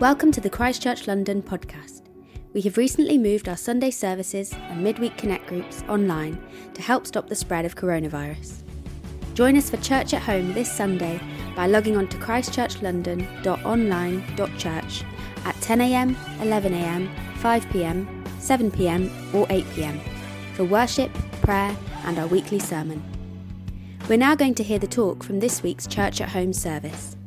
Welcome to the Christchurch London podcast. We have recently moved our Sunday services and midweek connect groups online to help stop the spread of coronavirus. Join us for church at home this Sunday by logging on to christchurchlondon.online.church at 10am, 11am, 5pm, 7pm, or 8pm for worship, prayer, and our weekly sermon. We're now going to hear the talk from this week's Church at Home service.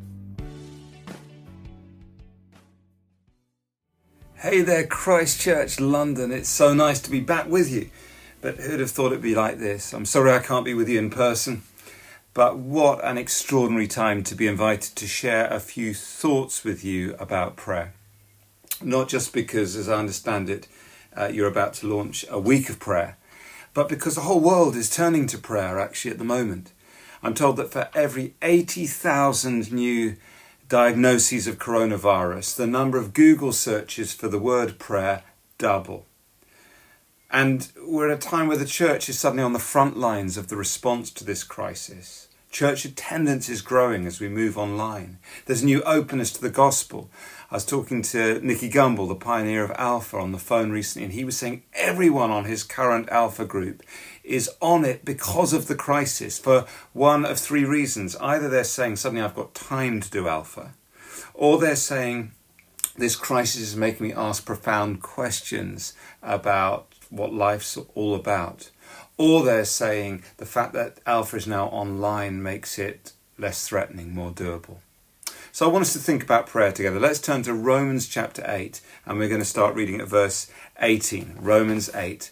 Hey there, Christchurch, London. It's so nice to be back with you. But who'd have thought it'd be like this? I'm sorry I can't be with you in person. But what an extraordinary time to be invited to share a few thoughts with you about prayer. Not just because, as I understand it, uh, you're about to launch a week of prayer, but because the whole world is turning to prayer actually at the moment. I'm told that for every 80,000 new diagnoses of coronavirus, the number of Google searches for the word prayer double. And we're at a time where the church is suddenly on the front lines of the response to this crisis. Church attendance is growing as we move online. There's new openness to the gospel. I was talking to Nicky Gumbel, the pioneer of Alpha, on the phone recently, and he was saying everyone on his current Alpha group is on it because of the crisis for one of three reasons. Either they're saying, suddenly I've got time to do Alpha, or they're saying, this crisis is making me ask profound questions about what life's all about or they're saying the fact that alpha is now online makes it less threatening, more doable. So I want us to think about prayer together. Let's turn to Romans chapter 8, and we're going to start reading at verse 18. Romans 8.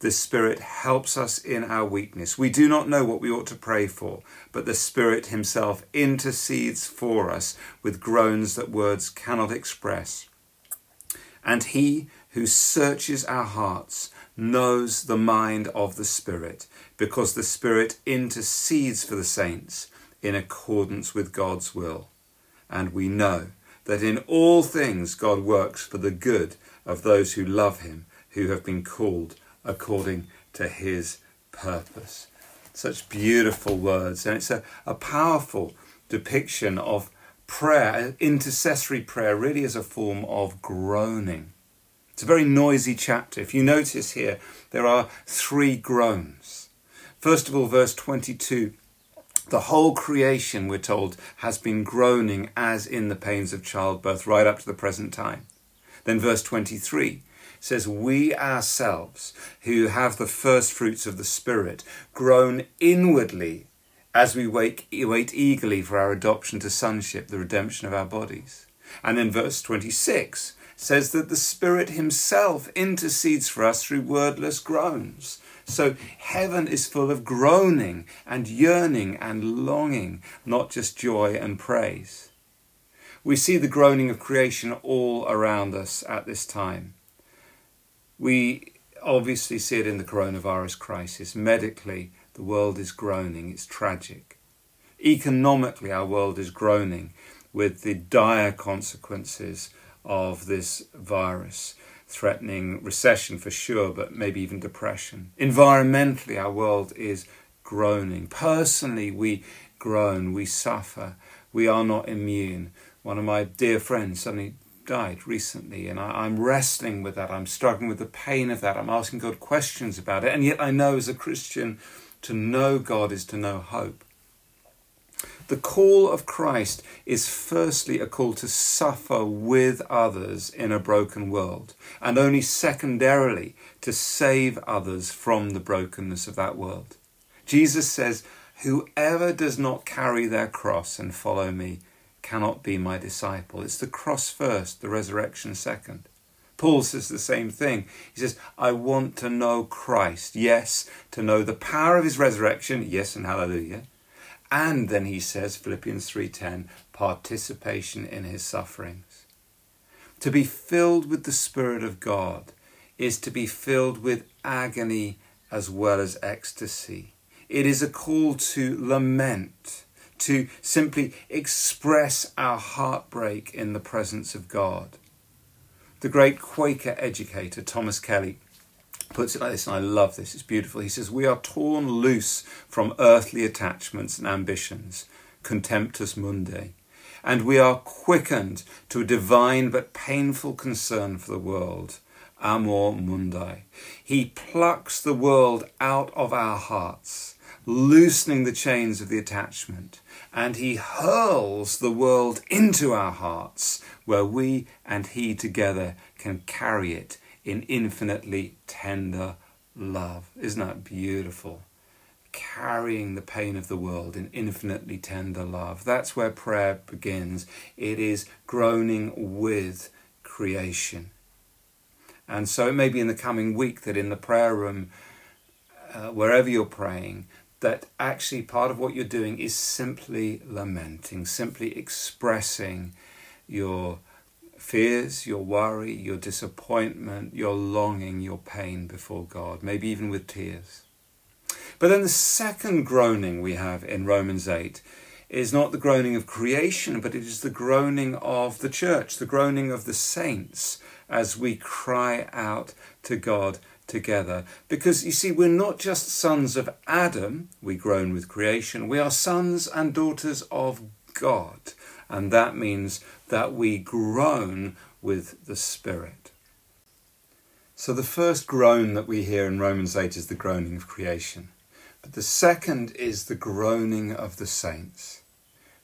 the Spirit helps us in our weakness. We do not know what we ought to pray for, but the Spirit Himself intercedes for us with groans that words cannot express. And He who searches our hearts knows the mind of the Spirit, because the Spirit intercedes for the saints in accordance with God's will. And we know that in all things God works for the good of those who love Him, who have been called according to his purpose. Such beautiful words. And it's a, a powerful depiction of prayer, uh, intercessory prayer, really as a form of groaning. It's a very noisy chapter. If you notice here, there are three groans. First of all, verse 22 the whole creation, we're told, has been groaning as in the pains of childbirth right up to the present time. Then, verse 23 says, We ourselves, who have the first fruits of the Spirit, groan inwardly as we wait, wait eagerly for our adoption to sonship, the redemption of our bodies. And then verse 26 says that the Spirit Himself intercedes for us through wordless groans. So heaven is full of groaning and yearning and longing, not just joy and praise. We see the groaning of creation all around us at this time. We obviously see it in the coronavirus crisis. Medically, the world is groaning, it's tragic. Economically, our world is groaning with the dire consequences of this virus, threatening recession for sure, but maybe even depression. Environmentally, our world is groaning. Personally, we groan, we suffer, we are not immune. One of my dear friends suddenly died recently, and I, am wrestling with that. I'm struggling with the pain of that. I'm asking God questions about it. And yet, I know as a Christian, to know God is to know hope. The call of Christ is firstly a call to suffer with others in a broken world, and only secondarily to save others from the brokenness of that world. Jesus says, Whoever does not carry their cross and follow me cannot be my disciple. It's the cross first, the resurrection second. Paul says the same thing. He says, I want to know Christ. Yes, to know the power of his resurrection. Yes, and hallelujah. And then he says, Philippians 3:10, participation in his sufferings. To be filled with the Spirit of God is to be filled with agony as well as ecstasy. It is a call to lament, to simply express our heartbreak in the presence of God. The great Quaker educator Thomas Kelly puts it like this, and I love this, it's beautiful. He says, We are torn loose from earthly attachments and ambitions, contemptus mundi, and we are quickened to a divine but painful concern for the world, amor mundi. He plucks the world out of our hearts, loosening the chains of the attachment, and he hurls the world into our hearts, where we and he together can carry it in infinitely tender love. Isn't that beautiful? Carrying the pain of the world in infinitely tender love. That's where prayer begins. It is groaning with creation. And so it may be in the coming week that in the prayer room, uh, wherever you're praying, that actually part of what you're doing is simply lamenting, simply expressing your fears, your worry, your disappointment, your longing, your pain before God, maybe even with tears. But then the second groaning we have in Romans 8 is not the groaning of creation, but it is the groaning of the church, the groaning of the saints as we cry out to God together. Because you see, we're not just sons of Adam, we groan with creation, we are sons and daughters of God. And that means that we groan with the Spirit. So the first groan that we hear in Romans 8 is the groaning of creation. But the second is the groaning of the saints.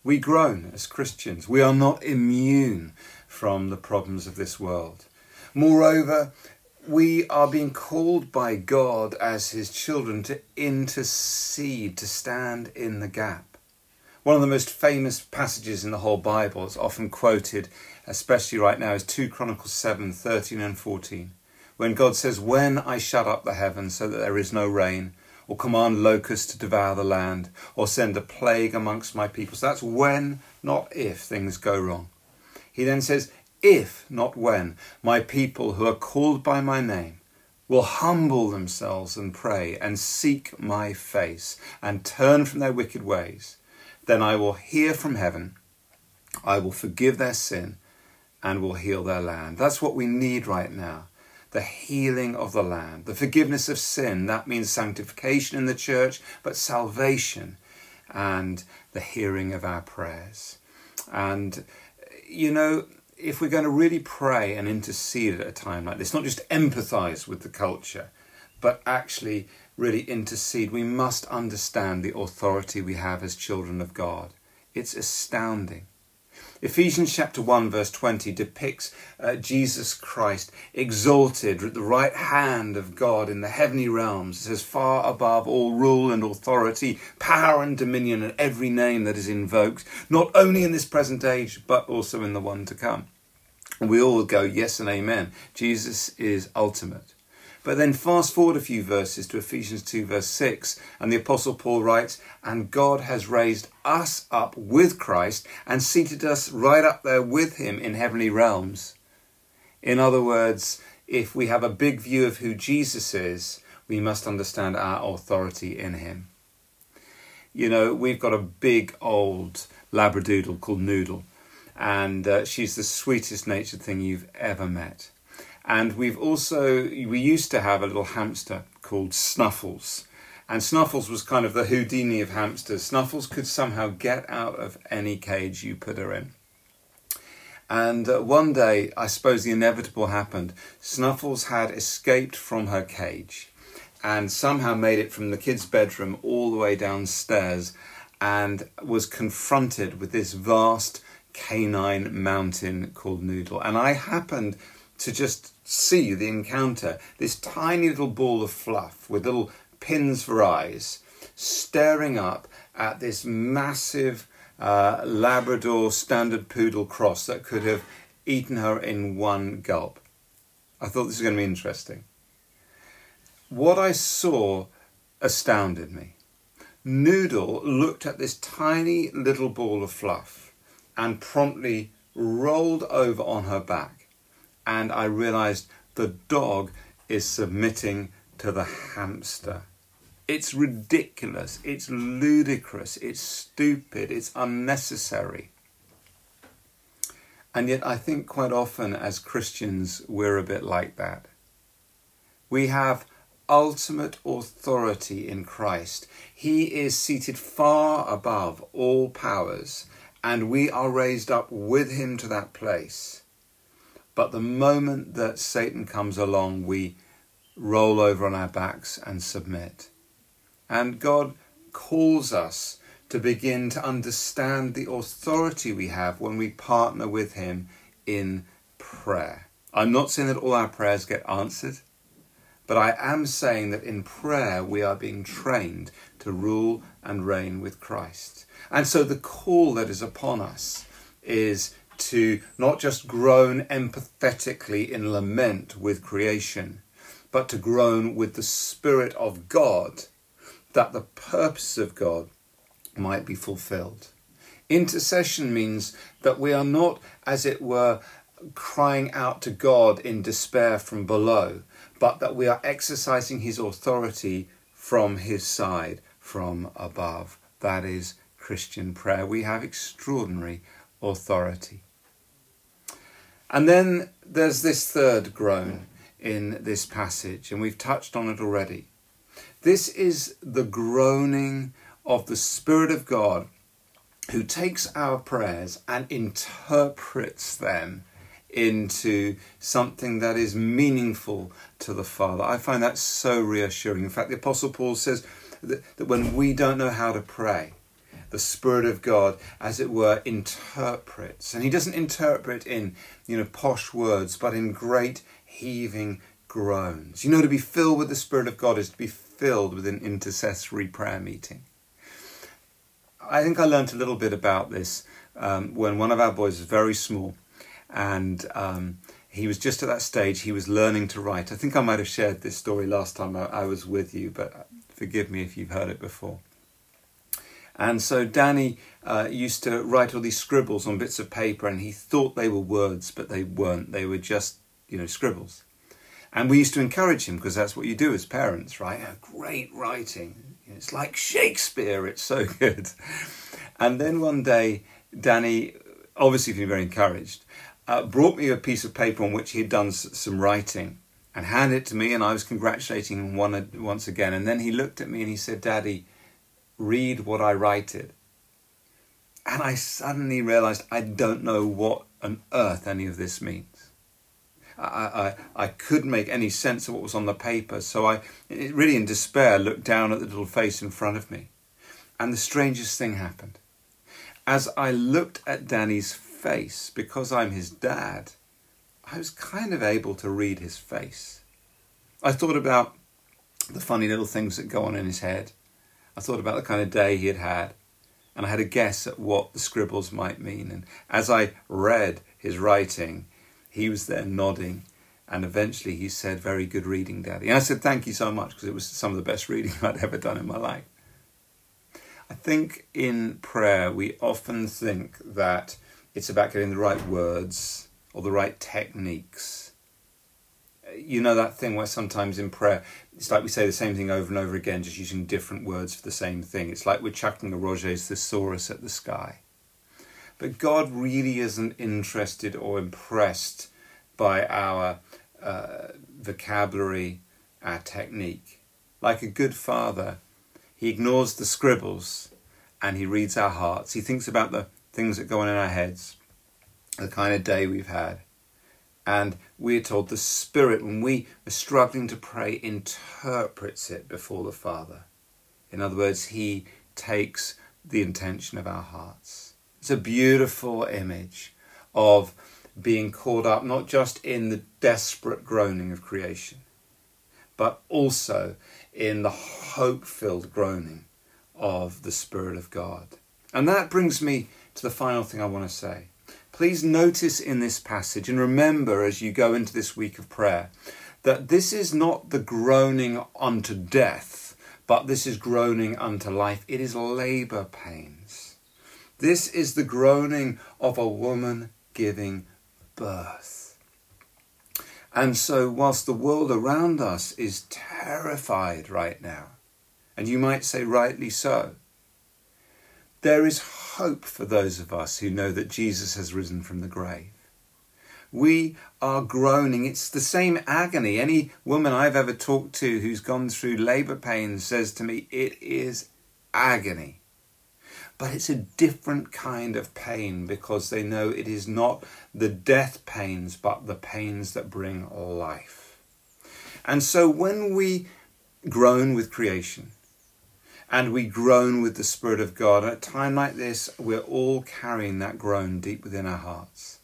We groan as Christians. We are not immune from the problems of this world. Moreover, we are being called by God as His children to intercede, to stand in the gap. One of the most famous passages in the whole Bible, it's often quoted, especially right now, is 2 Chronicles 7 13 and 14, when God says, When I shut up the heavens so that there is no rain, or command locusts to devour the land, or send a plague amongst my people. So that's when, not if, things go wrong. He then says, If, not when, my people who are called by my name will humble themselves and pray and seek my face and turn from their wicked ways then I will hear from heaven, I will forgive their sin, and will heal their land. That's what we need right now. The healing of the land, the forgiveness of sin. That means sanctification in the church, but salvation and the hearing of our prayers. And, you know, if we're going to really pray and intercede at a time like this, not just empathize with the culture, but actually really intercede, we must understand the authority we have as children of God. It's astounding. Ephesians chapter 1 verse 20 depicts uh, Jesus Christ exalted at the right hand of God in the heavenly realms. It says far above all rule and authority, power and dominion and every name that is invoked, not only in this present age, but also in the one to come. We all go yes and amen. Jesus is ultimate. But then fast forward a few verses to Ephesians 2, verse 6, and the Apostle Paul writes, And God has raised us up with Christ and seated us right up there with him in heavenly realms. In other words, if we have a big view of who Jesus is, we must understand our authority in him. You know, we've got a big old Labradoodle called Noodle, and uh, she's the sweetest natured thing you've ever met. And we've also, we used to have a little hamster called Snuffles. And Snuffles was kind of the Houdini of hamsters. Snuffles could somehow get out of any cage you put her in. And uh, one day, I suppose the inevitable happened. Snuffles had escaped from her cage and somehow made it from the kids' bedroom all the way downstairs and was confronted with this vast canine mountain called Noodle. And I happened to just see the encounter this tiny little ball of fluff with little pins for eyes staring up at this massive uh, Labrador standard poodle cross that could have eaten her in one gulp. I thought this was going to be interesting. What I saw astounded me. Noodle looked at this tiny little ball of fluff and promptly rolled over on her back. And I realized the dog is submitting to the hamster. It's ridiculous, it's ludicrous, it's stupid, it's unnecessary. And yet, I think quite often as Christians, we're a bit like that. We have ultimate authority in Christ. He is seated far above all powers, and we are raised up with him to that place. But the moment that Satan comes along, we roll over on our backs and submit. And God calls us to begin to understand the authority we have when we partner with Him in prayer. I'm not saying that all our prayers get answered, but I am saying that in prayer we are being trained to rule and reign with Christ. And so the call that is upon us is to not just groan empathetically in lament with creation, but to groan with the Spirit of God that the purpose of God might be fulfilled. Intercession means that we are not, as it were, crying out to God in despair from below, but that we are exercising His authority from His side, from above. That is Christian prayer. We have extraordinary authority. And then there's this third groan in this passage, and we've touched on it already. This is the groaning of the Spirit of God who takes our prayers and interprets them into something that is meaningful to the Father. I find that so reassuring. In fact, the Apostle Paul says that, that when we don't know how to pray, the Spirit of God, as it were, interprets. And he doesn't interpret in, you know, posh words, but in great heaving groans. You know, to be filled with the Spirit of God is to be filled with an intercessory prayer meeting. I think I learned a little bit about this um, when one of our boys was very small and um, he was just at that stage, he was learning to write. I think I might have shared this story last time I, I was with you, but forgive me if you've heard it before. And so Danny uh, used to write all these scribbles on bits of paper, and he thought they were words, but they weren't. They were just, you know, scribbles. And we used to encourage him because that's what you do as parents, right? Great writing. It's like Shakespeare, it's so good. And then one day, Danny, obviously feeling very encouraged, uh, brought me a piece of paper on which he had done s- some writing and handed it to me, and I was congratulating him one, once again. And then he looked at me and he said, Daddy, read what I writed. And I suddenly realized I don't know what on earth any of this means. I, I, I couldn't make any sense of what was on the paper, so I, really in despair, looked down at the little face in front of me. And the strangest thing happened. As I looked at Danny's face, because I'm his dad, I was kind of able to read his face. I thought about the funny little things that go on in his head. I thought about the kind of day he had had, and I had a guess at what the scribbles might mean. And as I read his writing, he was there nodding. And eventually he said, Very good reading, Daddy. And I said, Thank you so much, because it was some of the best reading I'd ever done in my life. I think in prayer we often think that it's about getting the right words or the right techniques. You know that thing where sometimes in prayer it's like we say the same thing over and over again, just using different words for the same thing. It's like we're chucking a Roget's thesaurus at the sky. But God really isn't interested or impressed by our uh, vocabulary, our technique. Like a good father, he ignores the scribbles and he reads our hearts. He thinks about the things that go on in our heads, the kind of day we've had. And we're told the Spirit, when we are struggling to pray, interprets it before the Father. In other words, He takes the intention of our hearts. It's a beautiful image of being caught up not just in the desperate groaning of creation, but also in the hope filled groaning of the Spirit of God. And that brings me to the final thing I want to say. Please notice in this passage and remember as you go into this week of prayer that this is not the groaning unto death, but this is groaning unto life. It is labour pains. This is the groaning of a woman giving birth. And so, whilst the world around us is terrified right now, and you might say rightly so, there is hope for those of us who know that Jesus has risen from the grave. We are groaning. It's the same agony. Any woman I've ever talked to who's gone through labour pains says to me, it is agony. But it's a different kind of pain because they know it is not the death pains, but the pains that bring life. And so when we groan with creation, and we groan with the Spirit of God. At a time like this, we're all carrying that groan deep within our hearts.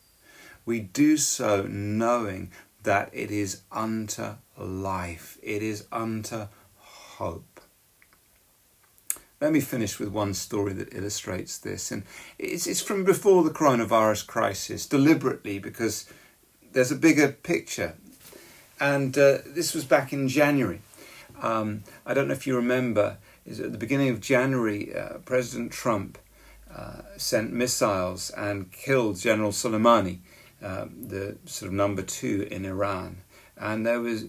We do so knowing that it is unto life, it is unto hope. Let me finish with one story that illustrates this. And it's, it's from before the coronavirus crisis, deliberately, because there's a bigger picture. And uh, this was back in January. Um, I don't know if you remember, is at the beginning of January, uh, President Trump uh, sent missiles and killed General Soleimani, uh, the sort of number two in Iran. And there was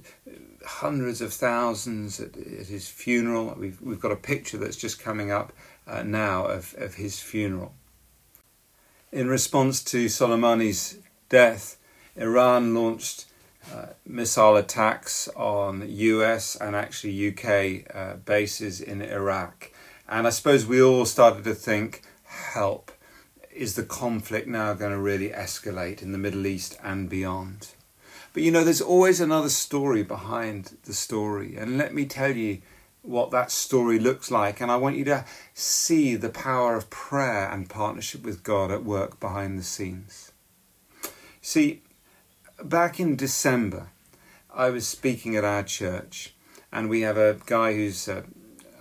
hundreds of thousands at, at, his funeral. We've, we've got a picture that's just coming up uh, now of, of his funeral. In response to Soleimani's death, Iran launched uh, missile attacks on US and actually UK uh, bases in Iraq. And I suppose we all started to think, help, is the conflict now going to really escalate in the Middle East and beyond? But you know, there's always another story behind the story. And let me tell you what that story looks like. And I want you to see the power of prayer and partnership with God at work behind the scenes. See, back in December, I was speaking at our church, and we have a guy who's an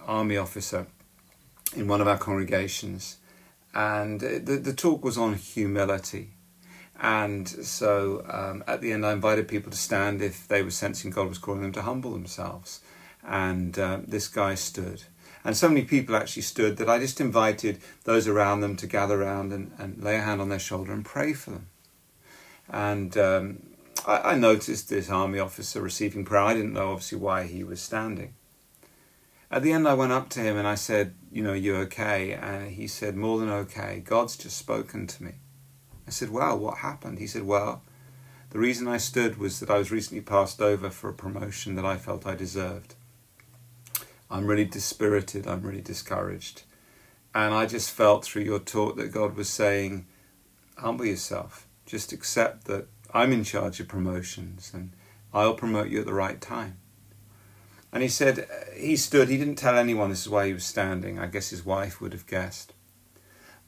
army officer in one of our congregations. And the, the talk was on humility. And so um, at the end, I invited people to stand if they were sensing God was calling them to humble themselves. And uh, this guy stood. And so many people actually stood that I just invited those around them to gather around and, and lay a hand on their shoulder and pray for them. And um, I, I noticed this army officer receiving prayer. I didn't know, obviously, why he was standing. At the end, I went up to him and I said, You know, you're okay? And he said, More than okay. God's just spoken to me. I said, Well, what happened? He said, Well, the reason I stood was that I was recently passed over for a promotion that I felt I deserved. I'm really dispirited, I'm really discouraged. And I just felt through your talk that God was saying, Humble yourself. Just accept that I'm in charge of promotions and I'll promote you at the right time. And he said, he stood, he didn't tell anyone this is why he was standing. I guess his wife would have guessed.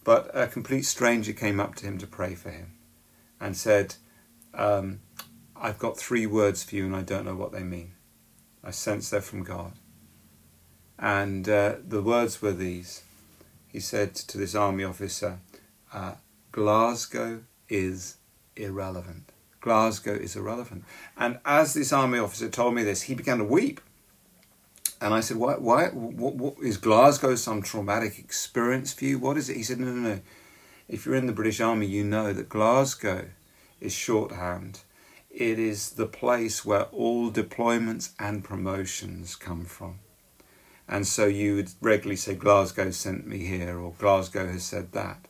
But a complete stranger came up to him to pray for him and said, um, I've got three words for you and I don't know what they mean. I sense they're from God. And uh, the words were these. He said to this army officer, uh, Glasgow is irrelevant. Glasgow is irrelevant. And as this army officer told me this, he began to weep. And I said, why, why, what, what, is Glasgow some traumatic experience for you? What is it? He said, no, no, no. If you're in the British Army, you know that Glasgow is shorthand. It is the place where all deployments and promotions come from. And so you would regularly say, Glasgow sent me here, or Glasgow has said that.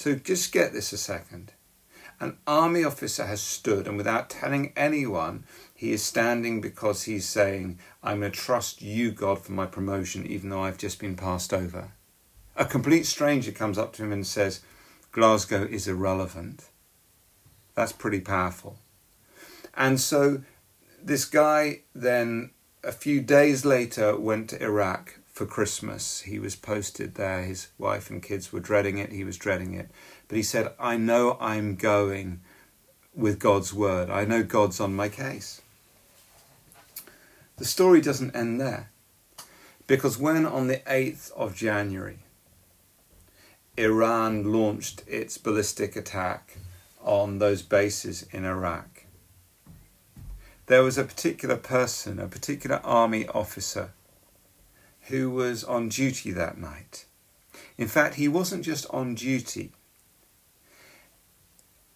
So just get this a second. An army officer has stood, and without telling anyone, he is standing because he's saying, I'm going to trust you, God, for my promotion, even though I've just been passed over. A complete stranger comes up to him and says, Glasgow is irrelevant. That's pretty powerful. And so this guy then, a few days later, went to Iraq for Christmas. He was posted there. His wife and kids were dreading it. He was dreading it. But he said, I know I'm going with God's word. I know God's on my case. The story doesn't end there. Because when on the 8th of January, Iran launched its ballistic attack on those bases in Iraq, there was a particular person, a particular army officer, who was on duty that night. In fact, he wasn't just on duty,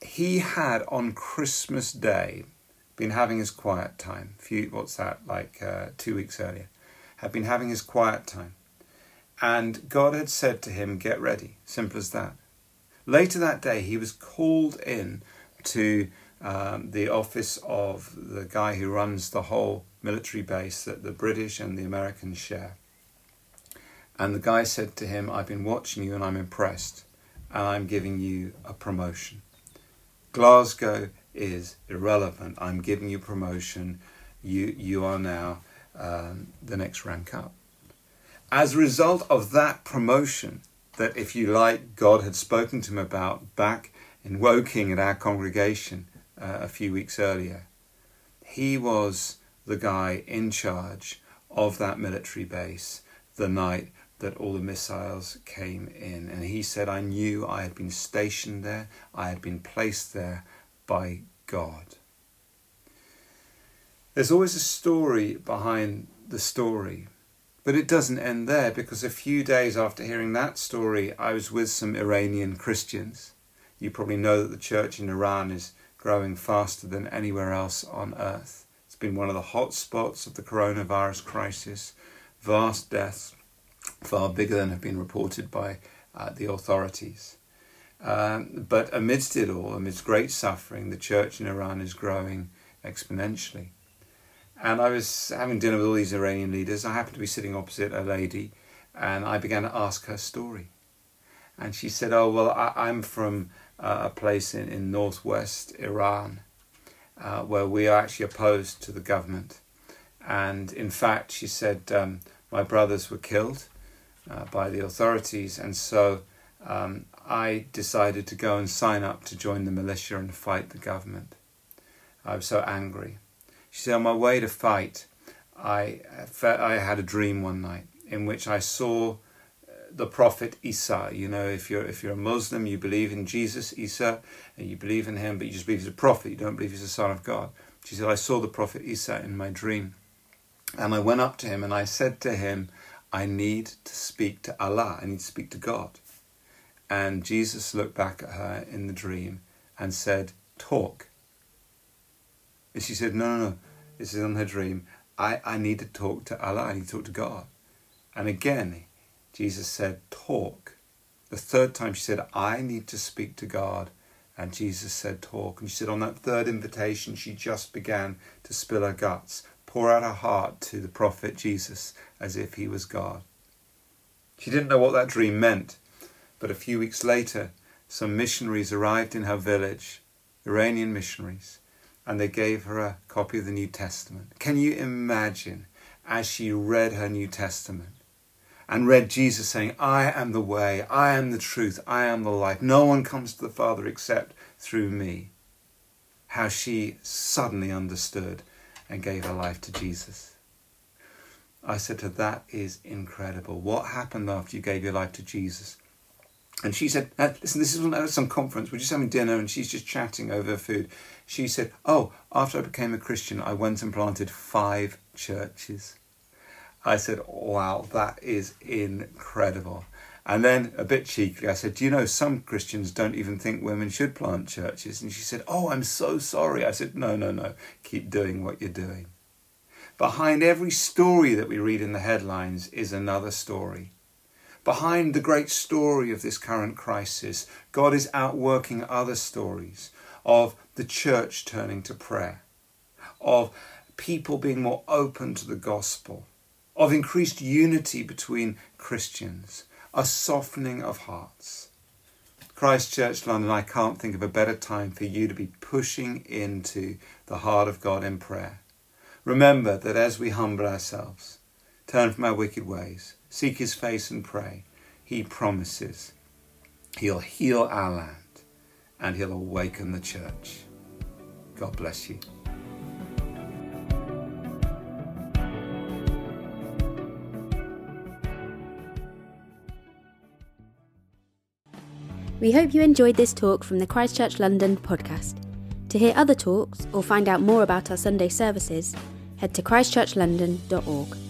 he had on Christmas Day been having his quiet time. Few, what's that, like uh, two weeks earlier? Had been having his quiet time. And God had said to him, Get ready. Simple as that. Later that day, he was called in to um, the office of the guy who runs the whole military base that the British and the Americans share. And the guy said to him, I've been watching you and I'm impressed, and I'm giving you a promotion. Glasgow is irrelevant. I'm giving you promotion. You, you are now um, the next rank up. As a result of that promotion, that if you like, God had spoken to him about back in Woking at our congregation uh, a few weeks earlier, he was the guy in charge of that military base the night that all the missiles came in. And he said, I knew I had been stationed there, I had been placed there by God. There's always a story behind the story, but it doesn't end there because a few days after hearing that story, I was with some Iranian Christians. You probably know that the church in Iran is growing faster than anywhere else on earth. It's been one of the hot spots of the coronavirus crisis, vast deaths, far bigger than have been reported by uh, the authorities. Um, but amidst it all, amidst great suffering, the church in Iran is growing exponentially. And I was having dinner with all these Iranian leaders. I happened to be sitting opposite a lady, and I began to ask her story. And she said, Oh, well, I, am from uh, a place in, in northwest Iran uh, where we are actually opposed to the government. And in fact, she said, um, My brothers were killed uh, by the authorities, and so um, I decided to go and sign up to join the militia and fight the government. I was so angry. She said, On my way to fight, I, felt I had a dream one night in which I saw uh, the prophet Isa. You know, if you're if you're a Muslim, you believe in Jesus, Isa, and you believe in him, but you just believe he's a prophet. You don't believe he's the son of God. She said, I saw the prophet Isa in my dream, and I went up to him and I said to him, I need to speak to Allah. I need to speak to God. And Jesus looked back at her in the dream and said, Talk. And she said, No, no, no. This is on her dream. I, I need to talk to Allah. I need to talk to God. And again, Jesus said, Talk. The third time she said, I need to speak to God. And Jesus said, Talk. And she said, On that third invitation, she just began to spill her guts pour out her heart to the prophet Jesus as if he was God. She didn't know what that dream meant, but a few weeks later, some missionaries arrived in her village, Iranian missionaries, and they gave her a copy of the New Testament. Can you imagine as she read her New Testament and read Jesus saying, I am the way, I am the truth, I am the life. No one comes to the Father except through me. How she suddenly understood and gave her life to Jesus. I said to her, That is incredible. What happened after you gave your life to Jesus? And she said, Listen, this is at some conference. We're just having dinner and she's just chatting over food. She said, Oh, after I became a Christian, I went and planted five churches. I said, Wow, that is incredible. And then a bit cheekily, I said, Do you know some Christians don't even think women should plant churches? And she said, Oh, I'm so sorry. I said, No, no, no. Keep doing what you're doing. Behind every story that we read in the headlines is another story. Behind the great story of this current crisis, God is outworking other stories of the church turning to prayer, of people being more open to the gospel, of increased unity between Christians a softening of hearts. Christchurch London, I can't think of a better time for you to be pushing into the heart of God in prayer. Remember that as we humble ourselves, turn from our wicked ways, seek his face and pray, he promises he'll heal our land and he'll awaken the church. God bless you. We hope you enjoyed this talk from the Christchurch London podcast. To hear other talks or find out more about our Sunday services, head to christchurchlondon.org.